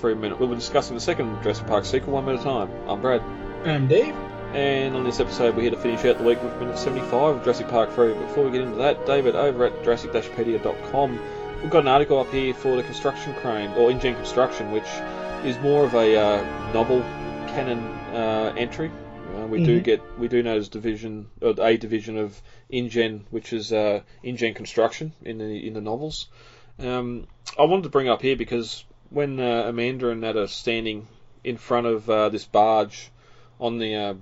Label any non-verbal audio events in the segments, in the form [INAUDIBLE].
For a minute. We'll be discussing the second Jurassic Park sequel one minute at a time. I'm Brad. I'm Dave. And on this episode, we're here to finish out the week with minute 75 of Jurassic Park 3. Before we get into that, David, over at Jurassic-pedia.com, we've got an article up here for the construction crane, or InGen Construction, which is more of a uh, novel canon uh, entry. Uh, we do Mhm. get we do know there's division or a division of InGen, which is uh, InGen Construction in the in the novels. Um, I wanted to bring it up here because when uh, Amanda and Nat are standing in front of uh, this barge on the uh,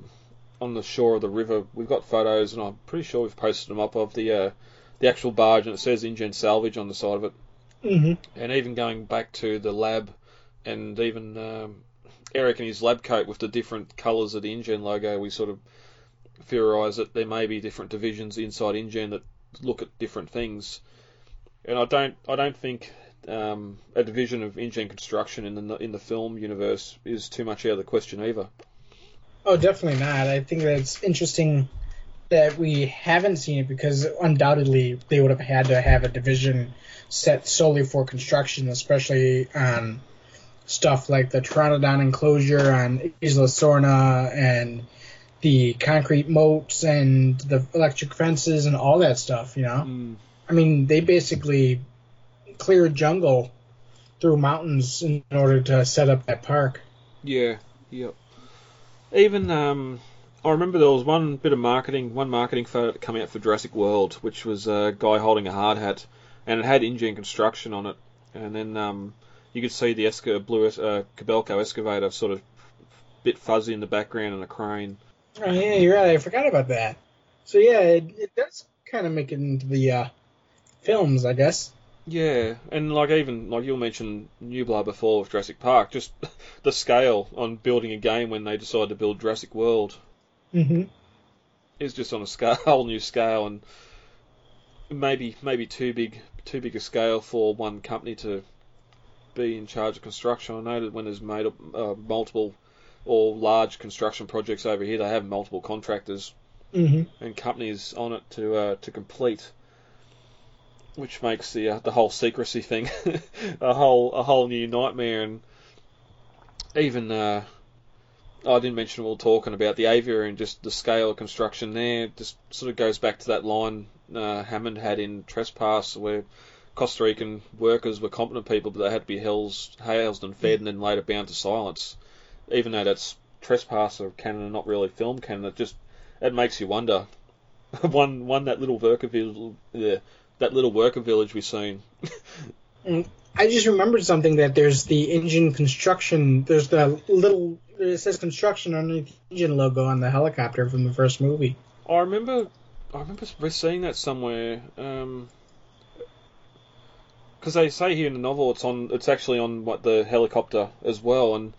on the shore of the river, we've got photos, and I'm pretty sure we've posted them up of the uh, the actual barge, and it says InGen Salvage on the side of it. Mm-hmm. And even going back to the lab, and even um, Eric and his lab coat with the different colours of the InGen logo, we sort of theorise that there may be different divisions inside InGen that look at different things. And I don't, I don't think um, a division of InGen construction in the in the film universe is too much out of the question either. Oh, definitely not. I think that it's interesting that we haven't seen it because undoubtedly they would have had to have a division set solely for construction, especially on stuff like the Pteranodon enclosure on Isla Sorna and the concrete moats and the electric fences and all that stuff, you know? Mm. I mean, they basically cleared jungle through mountains in order to set up that park. Yeah, yep. Even um, I remember there was one bit of marketing, one marketing photo that came out for Jurassic World, which was a guy holding a hard hat, and it had InGen construction on it, and then um, you could see the Esca blue uh, Kobelco excavator sort of bit fuzzy in the background and a crane. Oh yeah, you're right. I forgot about that. So yeah, it, it does kind of make it into the uh, films, I guess. Yeah, and like even like you mentioned New Nublar before with Jurassic Park, just [LAUGHS] the scale on building a game when they decided to build Jurassic World. Hmm is just on a scale, [LAUGHS] whole new scale, and maybe maybe too big too big a scale for one company to be in charge of construction. I know that when there's made up, uh, multiple or large construction projects over here, they have multiple contractors hmm and companies on it to uh, to complete, which makes the uh, the whole secrecy thing [LAUGHS] a whole a whole new nightmare. And even uh, I didn't mention we were talking about the aviary and just the scale of construction there. Just sort of goes back to that line uh, Hammond had in Trespass, where Costa Rican workers were competent people, but they had to be housed, housed and fed, and then later bound to silence. Even though that's Trespasser canon and not really film canon, it just it makes you wonder. [LAUGHS] one one that little worker village, yeah, that little worker village we've seen. I just remembered something that there's the InGen construction. There's the little it says construction underneath the InGen logo on the helicopter from the first movie. I remember, I remember seeing that somewhere. Um 'cause because they say here in the novel it's on, it's actually on what the helicopter as well, and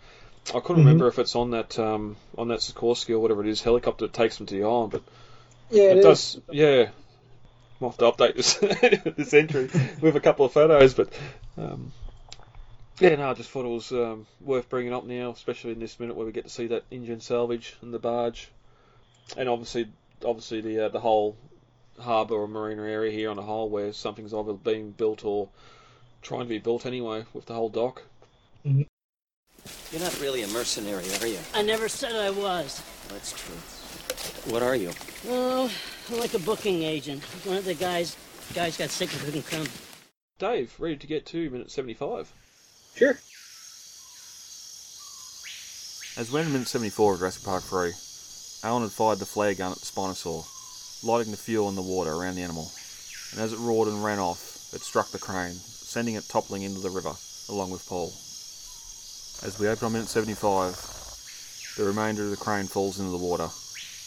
I couldn't Mhm. remember if it's on that um, on that Sikorsky or whatever it is helicopter that takes them to the island, but Yeah, it, it does. Yeah, I'll have to update this [LAUGHS] this entry with a couple of photos, but um, yeah, no, I just thought it was um, worth bringing up now, especially in this minute where we get to see that InGen salvage and the barge, and obviously, obviously the uh, the whole harbour or marina area here on the whole where something's either being built or trying to be built anyway with the whole dock. You're not really a mercenary, are you? I never said I was. That's true. What are you? Oh, I'm like a booking agent. One of the guys guys got sick and couldn't come. Dave, ready to get to minute seventy-five. Sure. As when in minute 74 of Jurassic Park 3, Alan had fired the flare gun at the Spinosaur, lighting the fuel in the water around the animal, and as it roared and ran off, it struck the crane, sending it toppling into the river, along with Paul. As we open on minute 75, the remainder of the crane falls into the water,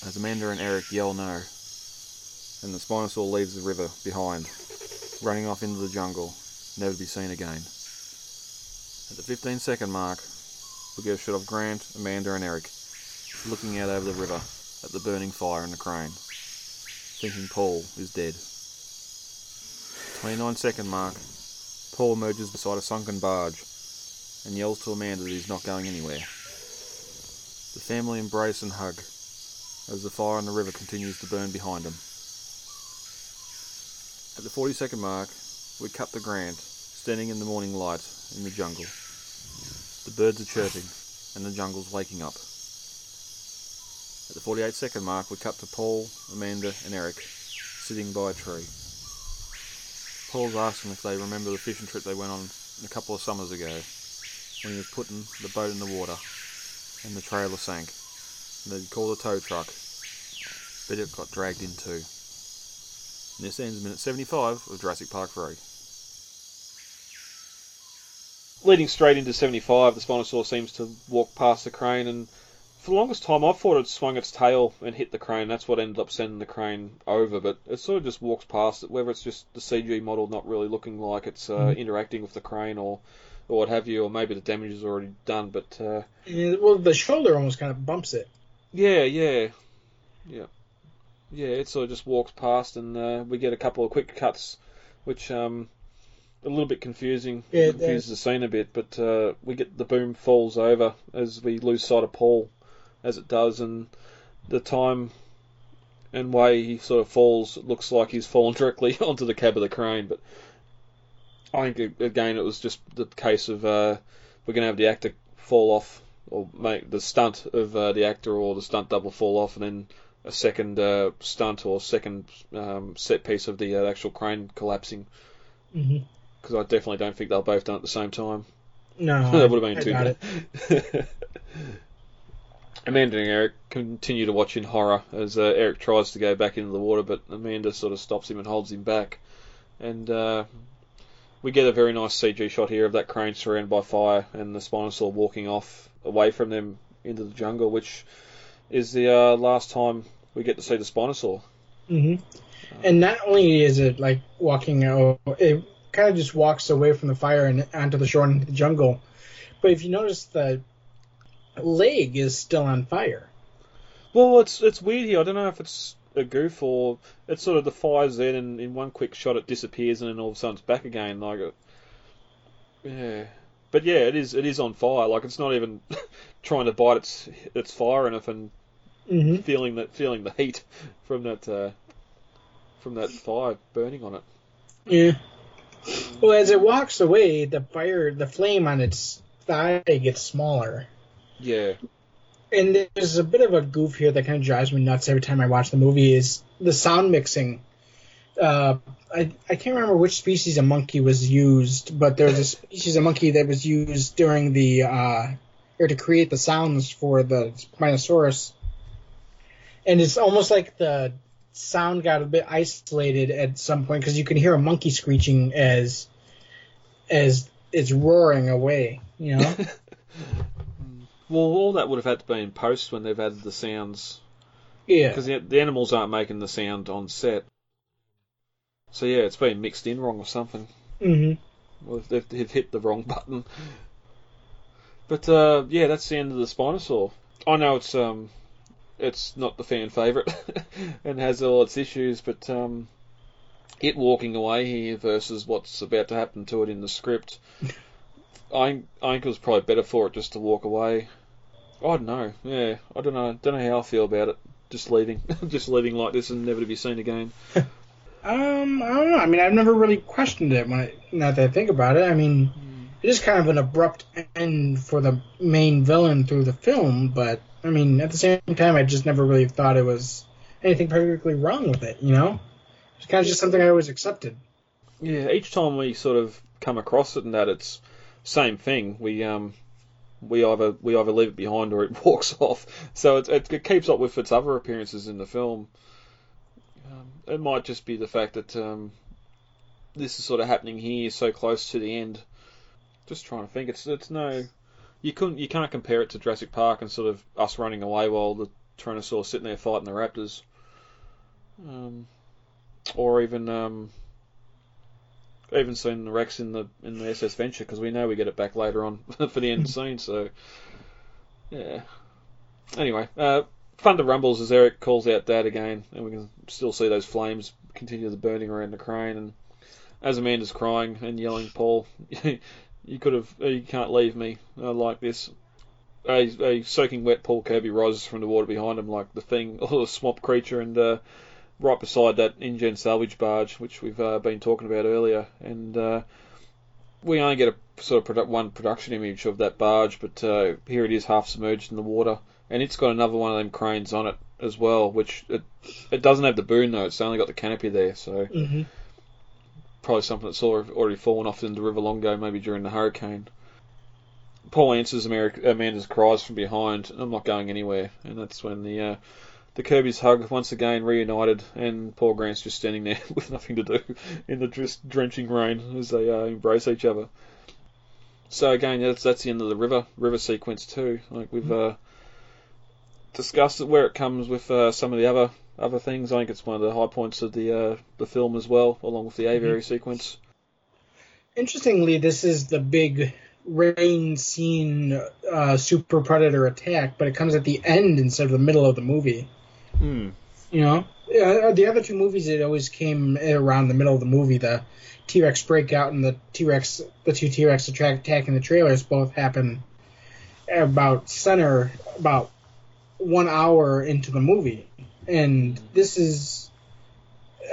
as Amanda and Eric yell no, and the Spinosaur leaves the river behind, running off into the jungle, never to be seen again. At the 15 second mark, we get a shot of Grant, Amanda, and Eric looking out over the river at the burning fire in the crane, thinking Paul is dead. 29 second mark, Paul emerges beside a sunken barge and yells to Amanda that he's not going anywhere. The family embrace and hug as the fire in the river continues to burn behind them. At the 40 second mark, we cut the Grant standing in the morning light in the jungle. The birds are chirping, and the jungle's waking up. At the 48 second mark, we cut to Paul, Amanda, and Eric sitting by a tree. Paul's asking if they remember the fishing trip they went on a couple of summers ago when he was putting the boat in the water and the trailer sank. And they'd call the tow truck, but it got dragged in too. And this ends minute 75 of Jurassic Park 3. Leading straight into 75, the Spinosaurus seems to walk past the crane, and for the longest time I thought it swung its tail and hit the crane. That's what ended up sending the crane over, but it sort of just walks past it, whether it's just the CG model not really looking like it's uh, Mhm. interacting with the crane or, or what have you, or maybe the damage is already done, but uh, Yeah, well, the shoulder almost kind of bumps it. Yeah, yeah, yeah, yeah. It sort of just walks past, and uh, we get a couple of quick cuts, which um, a little bit confusing. Yeah, confuses the scene a bit, but uh, we get the boom falls over as we lose sight of Paul, as it does, and the time and way he sort of falls it looks like he's fallen [LAUGHS] directly [LAUGHS] onto the cab of the crane. But I think again it was just the case of uh, we're going to have the actor fall off or make the stunt of uh, the actor or the stunt double fall off, and then a second uh, stunt or second um, set piece of the uh, actual crane collapsing. Because I definitely don't think they'll both done at the same time. No, [LAUGHS] that would have been too bad. [LAUGHS] Amanda and Eric continue to watch in horror as uh, Eric tries to go back into the water, but Amanda sort of stops him and holds him back. And uh, we get a very nice CG shot here of that crane surrounded by fire and the Spinosaur walking off away from them into the jungle, which is the uh, last time we get to see the Spinosaur. hmm And not only is it like walking out, it kind of just walks away from the fire and onto the shore into the jungle. But if you notice, the leg is still on fire. Well, it's it's weird here. I don't know if it's a goof or it's sort of the fire's there, and in one quick shot it disappears, and then all of a sudden it's back again. Like, it, yeah, but yeah, it is it is on fire. Like it's not even [LAUGHS] trying to bite its its fire enough, and hmm feeling that feeling the heat from that uh, from that fire burning on it. Yeah. Well, as it walks away, the fire, the flame on its thigh gets smaller. Yeah, And there's a bit of a goof here that kind of drives me nuts every time I watch the movie is the sound mixing. Uh, I, I can't remember which species of monkey was used, but there was a species of monkey that was used during the, uh, or to create the sounds for the Spinosaurus. And it's almost like the sound got a bit isolated at some point because you can hear a monkey screeching as, as it's roaring away, you know? [LAUGHS] well, all that would have had to be in post when they've added the sounds yeah. because the, the animals aren't making the sound on set. So yeah, it's been mixed in wrong or something. hmm Well, they've, they've hit the wrong [LAUGHS] button. But uh, yeah, that's the end of the Spinosaur. I know it's um, it's not the fan favourite [LAUGHS] and has all its issues, but um, it walking away here versus what's about to happen to it in the script, [LAUGHS] I I think it was probably better for it just to walk away. I don't know. Yeah, I don't know. Don't know how I feel about it. Just leaving, [LAUGHS] just leaving like this and never to be seen again. [LAUGHS] Um, I don't know. I mean, I've never really questioned it when I, now that I think about it. I mean, it is kind of an abrupt end for the main villain through the film, but I mean, at the same time, I just never really thought it was anything particularly wrong with it. You know, it's kind of just something I always accepted. Yeah, each time we sort of come across it and that it's same thing. We um we either we either leave it behind or it [LAUGHS] walks off. So it it, it keeps up with its other appearances in the film. Um, it might just be the fact that um, this is sort of happening here, so close to the end. Just trying to think. It's it's no you couldn't you can't compare it to Jurassic Park and sort of us running away while the Tyrannosaurus is sitting there fighting the raptors. Um, or even um, even seen the Rex in the in the SS Venture because we know we get it back later on [LAUGHS] for the end [LAUGHS] scene. So yeah. Anyway, uh, Thunder rumbles as Eric calls out Dad again, and we can still see those flames continue the burning around the crane. And as Amanda's crying and yelling, Paul, [LAUGHS] you could have, you can't leave me uh, like this. A, a soaking wet Paul Kirby rises from the water behind him like the thing, or the swamp creature, and uh, right beside that InGen salvage barge, which we've uh, been talking about earlier. And uh, we only get a sort of one production image of that barge, but uh, here it is half submerged in the water, and it's got another one of them cranes on it as well, which it, it doesn't have the boom though. It's only got the canopy there, so hmm probably something that's already fallen off into the River Longo, maybe during the hurricane. Paul answers Ameri- Amanda's cries from behind. I'm not going anywhere, and that's when the uh, the Kirby's hug once again reunited, and Paul Grant's just standing there [LAUGHS] with nothing to do in the just drenching rain as they uh, embrace each other. So again, that's that's the end of the river river sequence too. Like we've uh, discussed where it comes with uh, some of the other other things. I think it's one of the high points of the uh, the film as well, along with the aviary sequence. Interestingly, this is the big rain scene uh, super predator attack, but it comes at the end instead of the middle of the movie. Hmm. You know, uh, the other two movies it always came around the middle of the movie. The T Rex breakout and the T Rex, the two T Rex attack attacking the trailers both happen about center about one hour into the movie, and this is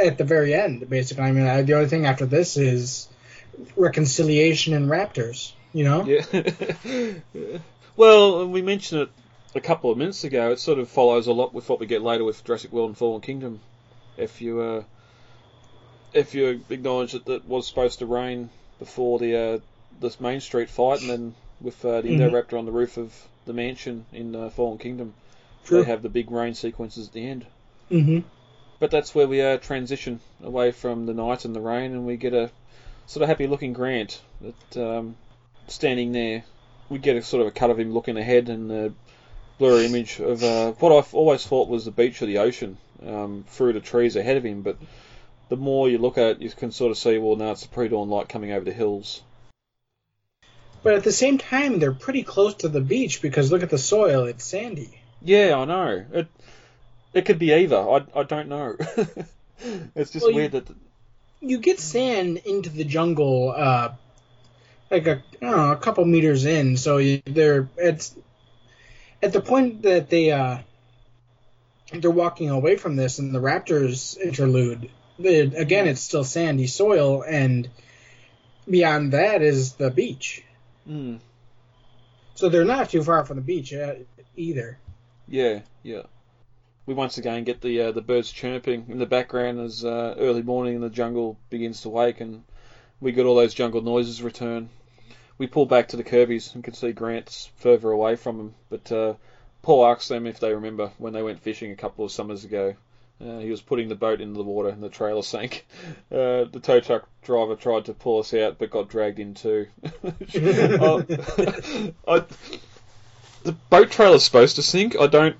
at the very end basically. I mean, I, the only thing after this is reconciliation and raptors. You know, Yeah. [LAUGHS] well, we mentioned it a couple of minutes ago. It sort of follows a lot with what we get later with Jurassic World and Fallen Kingdom. If you uh, if you acknowledge that it was supposed to rain before the uh, this Main Street fight, and then with uh, the Mhm. Indoraptor on the roof of the mansion in uh, Fallen Kingdom, True. they have the big rain sequences at the end. hmm But that's where we uh, transition away from the night and the rain, and we get a sort of happy-looking Grant that um, standing there. We get a sort of a cut of him looking ahead, and the blurry image of uh, what I've always thought was the beach or the ocean um, through the trees ahead of him. But the more you look at it, you can sort of see, well, now it's the pre-dawn light coming over the hills. But at the same time, they're pretty close to the beach because look at the soil; it's sandy. Yeah, I know. It it could be either. I, I don't know. [LAUGHS] it's just Well, you- weird that You get sand into the jungle, uh, like a I don't know, a couple meters in, so you, they're it's at the point that they uh they're walking away from this and the raptors interlude. It, again, it's still sandy soil, and beyond that is the beach. Mm, So they're not too far from the beach uh, either. Yeah, yeah. We once again get the uh, the birds chirping in the background as uh, early morning in the jungle begins to wake, and we get all those jungle noises return. We pull back to the Kirby's and can see Grant's further away from them, but uh, Paul asks them if they remember when they went fishing a couple of summers ago. Uh, he was putting the boat into the water and the trailer sank. [LAUGHS] Uh, the tow truck driver tried to pull us out but got dragged in too. [LAUGHS] Oh, [LAUGHS] I, the boat trailer's supposed to sink. I don't.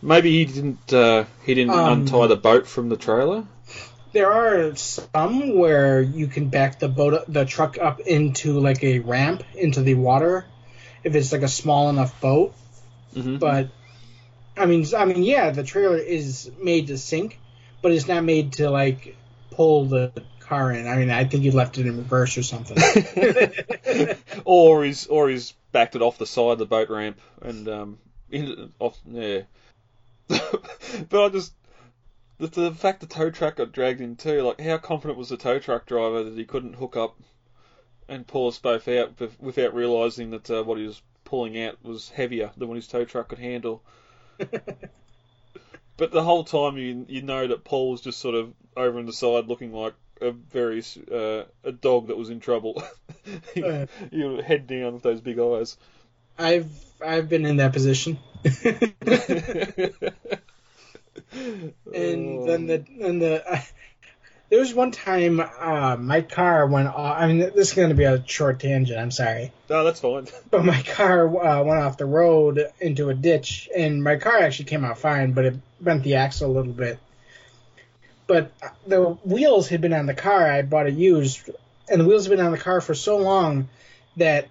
Maybe he didn't. Uh, he didn't Um, untie the boat from the trailer. There are some where you can back the boat, the truck up into like a ramp into the water, if it's like a small enough boat. hmm But I mean, I mean, yeah, the trailer is made to sink, but it's not made to like pull the car in. I mean, I think you left it in reverse or something. [LAUGHS] or he's or he's backed it off the side of the boat ramp and um in, off yeah. [LAUGHS] but I just the, the fact the tow truck got dragged in too. Like, how confident was the tow truck driver that he couldn't hook up and pull us both out without realizing that uh, what he was pulling out was heavier than what his tow truck could handle. [LAUGHS] But the whole time you you know that Paul was just sort of over on the side looking like a very uh, a dog that was in trouble. [LAUGHS] you, uh, would head down with those big eyes. I've I've been in that position. [LAUGHS] and then the and the uh, [LAUGHS] there was one time uh, my car went off. I mean, this is going to be a short tangent. I'm sorry, no, that's fine. [LAUGHS] but my car uh, went off the road into a ditch, and my car actually came out fine, but it bent the axle a little bit. But the wheels had been on the car. I bought it used, and the wheels had been on the car for so long that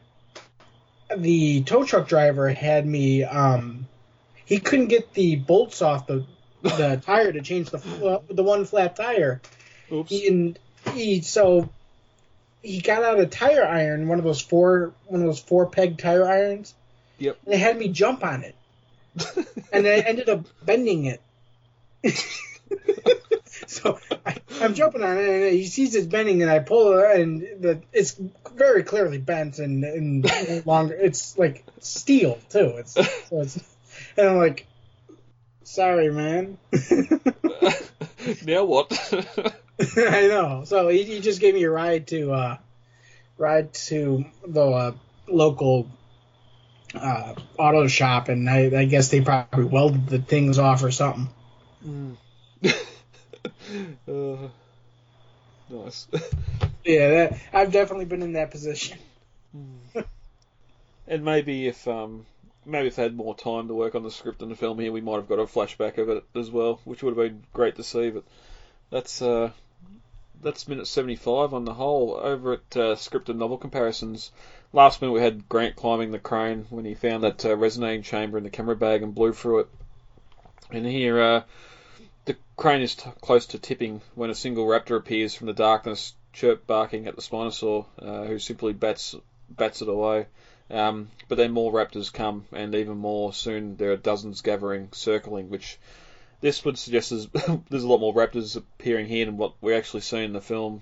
the tow truck driver had me. Um, he couldn't get the bolts off the the tire to change the fl- uh, the one flat tire. Oops. He, and he so he got out a tire iron, one of those four one of those four peg tire irons. Yep. And they had me jump on it, [LAUGHS] and I ended up bending it. [LAUGHS] so I, I'm jumping on it, and he sees it's bending, and I pull it, and the, it's very clearly bent, and, and longer. It's like steel too. It's, so it's and I'm like, sorry, man. [LAUGHS] [LAUGHS] now what? [LAUGHS] I know. So he, he just gave me a ride to uh, ride to the uh, local uh, auto shop, and I, I guess they probably welded the things off or something. uh, nice. Yeah, that, I've definitely been in that position. And maybe if um, maybe if they had more time to work on the script and the film here, we might have got a flashback of it as well, which would have been great to see. But that's uh, that's minute seventy five on the whole. Over at uh, script and novel comparisons, last minute we had Grant climbing the crane when he found that uh, resonating chamber in the camera bag and blew through it. And here, uh, the crane is t- close to tipping when a single raptor appears from the darkness, chirp barking at the Spinosaur, uh, who simply bats bats it away. Um, but then more raptors come, and even more soon there are dozens gathering, circling, which this would suggest there's, [LAUGHS] there's a lot more raptors appearing here than what we actually see in the film.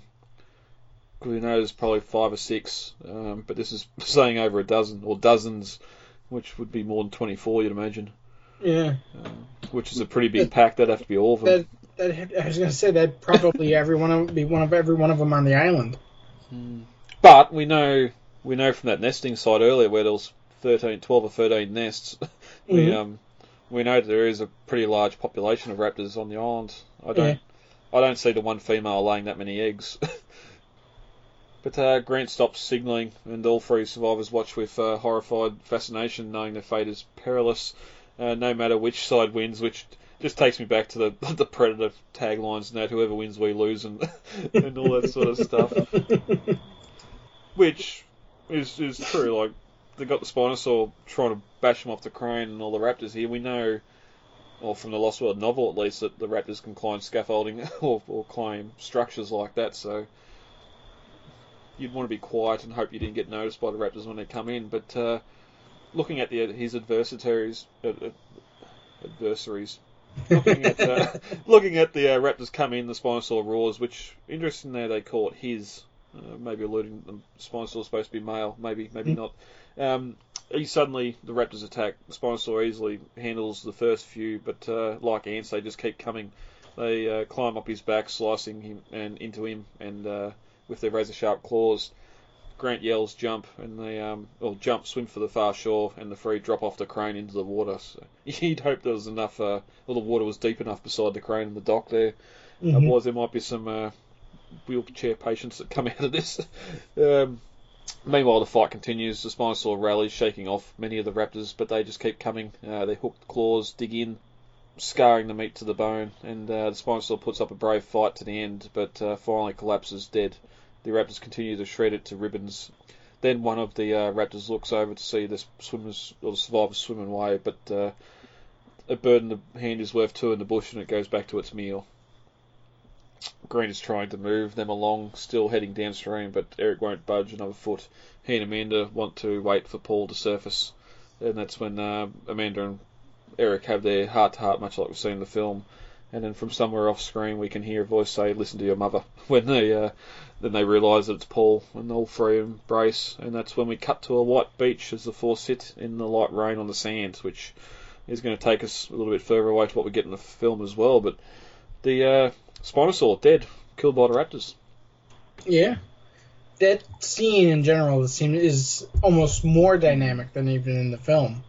Because we know there's probably five or six, um, but this is [LAUGHS] saying over a dozen, or dozens, which would be more than 24, you'd imagine. Yeah. Um, which is a pretty big pack. That'd have to be all of them. That, that I was gonna say that probably every one of be one of every one of them on the island. But we know we know from that nesting site earlier where there was 13, 12 or 13 nests, [LAUGHS] we Mhm. um we know there is a pretty large population of raptors on the island. I don't Yeah. I don't see the one female laying that many eggs. [LAUGHS] but uh, Grant stops signalling, and all three survivors watch with uh, horrified fascination, knowing their fate is perilous, uh, no matter which side wins. Which just takes me back to the [LAUGHS] the Predator taglines, and that whoever wins, we lose, and and all that sort of stuff which is is true. Like they got the Spinosaur trying to bash him off the crane and all the raptors here. We know, or from the Lost World novel at least, that the raptors can climb scaffolding [LAUGHS] or, or climb structures like that. So you'd want to be quiet and hope you didn't get noticed by the raptors when they come in. But uh, looking at the his adversaries, uh, adversaries. looking at uh, [LAUGHS] looking at the uh, raptors come in, the Spinosaur roars, which interesting there they call it his, uh, maybe alluding the Spinosaur's supposed to be male, maybe maybe not. Um, he suddenly the raptors attack. The Spinosaur easily handles the first few, but uh, like ants, they just keep coming. They uh, climb up his back, slicing him and into him, and uh, with their razor sharp claws. Grant yells jump, and they um, or jump, swim for the far shore, and the three drop off the crane into the water. So [LAUGHS] you'd hope there was enough, uh, or the water was deep enough beside the crane and the dock there. Mhm. Otherwise, there might be some uh, wheelchair patients that come [LAUGHS] out of this. um, meanwhile, the fight continues. The Spinosaur rallies, shaking off many of the raptors, but they just keep coming. Uh, their hooked claws dig in, scarring the meat to the bone, and uh, the Spinosaur puts up a brave fight to the end, but uh, finally collapses dead. The raptors continue to shred it to ribbons. Then one of the uh, raptors looks over to see the swimmers or the survivors swim away, but uh, a bird in the hand is worth two in the bush, and it goes back to its meal. Green is trying to move them along, still heading downstream, but Eric won't budge another foot. He and Amanda want to wait for Paul to surface, and that's when uh, Amanda and Eric have their heart to heart, much like we've seen in the film. And then from somewhere off screen, we can hear a voice say, "Listen to your mother." [LAUGHS] When they uh, then they realise that it's Paul, and all three embrace. And that's when we cut to a white beach as the four sit in the light rain on the sand, which is going to take us a little bit further away to what we get in the film as well. But the uh, Spinosaur dead, killed by the raptors. Yeah. That scene in general the scene is almost more dynamic than even in the film.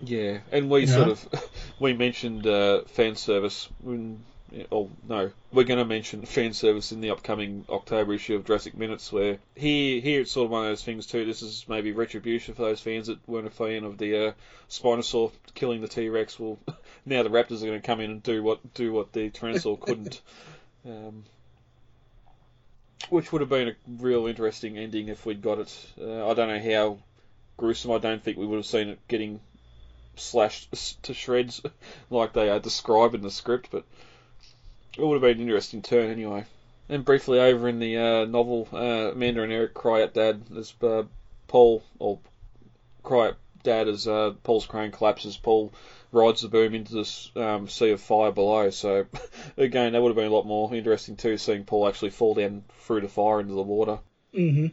Yeah, and we Yeah. sort of [LAUGHS] we mentioned uh, fan service. When, oh no, we're going to mention fan service in the upcoming October issue of Jurassic Minutes. Where here, here it's sort of one of those things too. This is maybe retribution for those fans that weren't a fan of the uh, Spinosaur killing the T Rex. Well, [LAUGHS] now the Raptors are going to come in and do what do what the Tyrannosaur [LAUGHS] couldn't. Um, which would have been a real interesting ending if we'd got it. Uh, I don't know how gruesome. I don't think we would have seen it getting slashed [LAUGHS] to shreds like they are described in the script, but it would have been an interesting turn anyway. And briefly over in the uh, novel, uh, Amanda and Eric cry at Dad as uh, Paul, or cry at Dad as uh, Paul's crane collapses. Paul rides the boom into this um, sea of fire below. So [LAUGHS] again, that would have been a lot more interesting too, seeing Paul actually fall down through the fire into the water. Mm-hmm.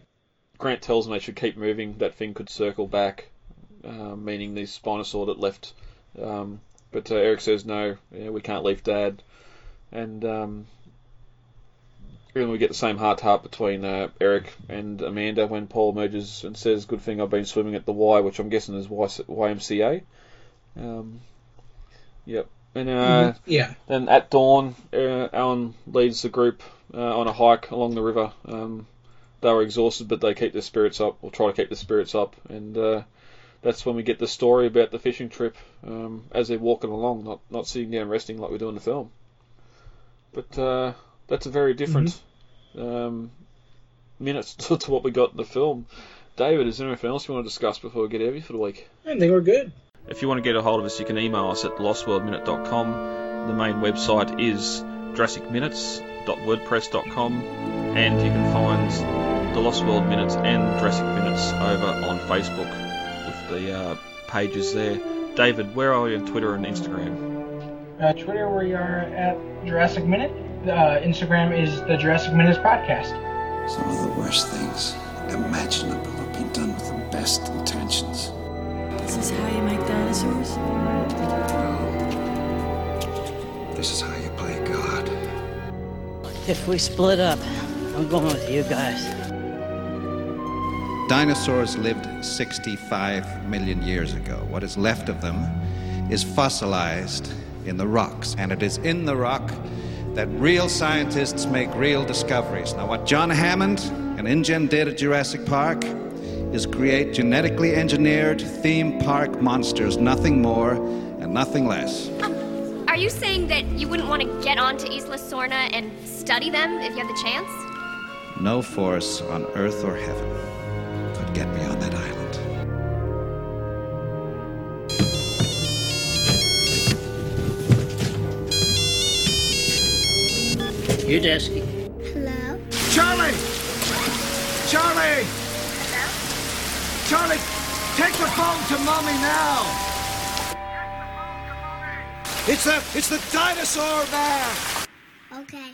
Grant tells them they should keep moving. That thing could circle back, uh, meaning the Spinosaur that left. Um, but uh, Eric says no, yeah, we can't leave Dad. And um, and we get the same heart to heart between uh, Eric and Amanda when Paul emerges and says, "Good thing I've been swimming at the Y," which I'm guessing is y- YMCA. Um, yep. And uh, Yeah. then at dawn, uh, Alan leads the group uh, on a hike along the river. Um, they were exhausted, but they keep their spirits up, or try to keep their spirits up, and uh, that's when we get the story about the fishing trip um, as they're walking along, not not sitting down resting like we do in the film. But uh, that's a very different um, minutes [LAUGHS] to, to what we got in the film. David, is there anything else you want to discuss before we get out of here for the week? I think we're good. If you want to get a hold of us, you can email us at lostworldminute.com. The main website is jurassicminutes.wordpress.com, and you can find the Lost World Minutes and Jurassic Minutes over on Facebook with the uh, pages there. David, where are you on Twitter and Instagram? Uh, Twitter, we are at Jurassic Minute. Uh, Instagram is the Jurassic Minutes Podcast. Some of the worst things imaginable have been done with the best intentions. This is how you make dinosaurs? This is how you play God. If we split up, I'm going with you guys. Dinosaurs lived 65 million years ago. What is left of them is fossilized in the rocks, and it is in the rock that real scientists make real discoveries. Now, what John Hammond and InGen did at Jurassic Park is create genetically engineered theme park monsters, nothing more and nothing less. Um, are you saying that you wouldn't want to get onto Isla Sorna and study them if you had the chance? No force on earth or heaven could get me on You're Desky. Hello? Charlie! Charlie! Hello? Charlie, take the phone to mommy now! It's the it's the dinosaur man! Okay.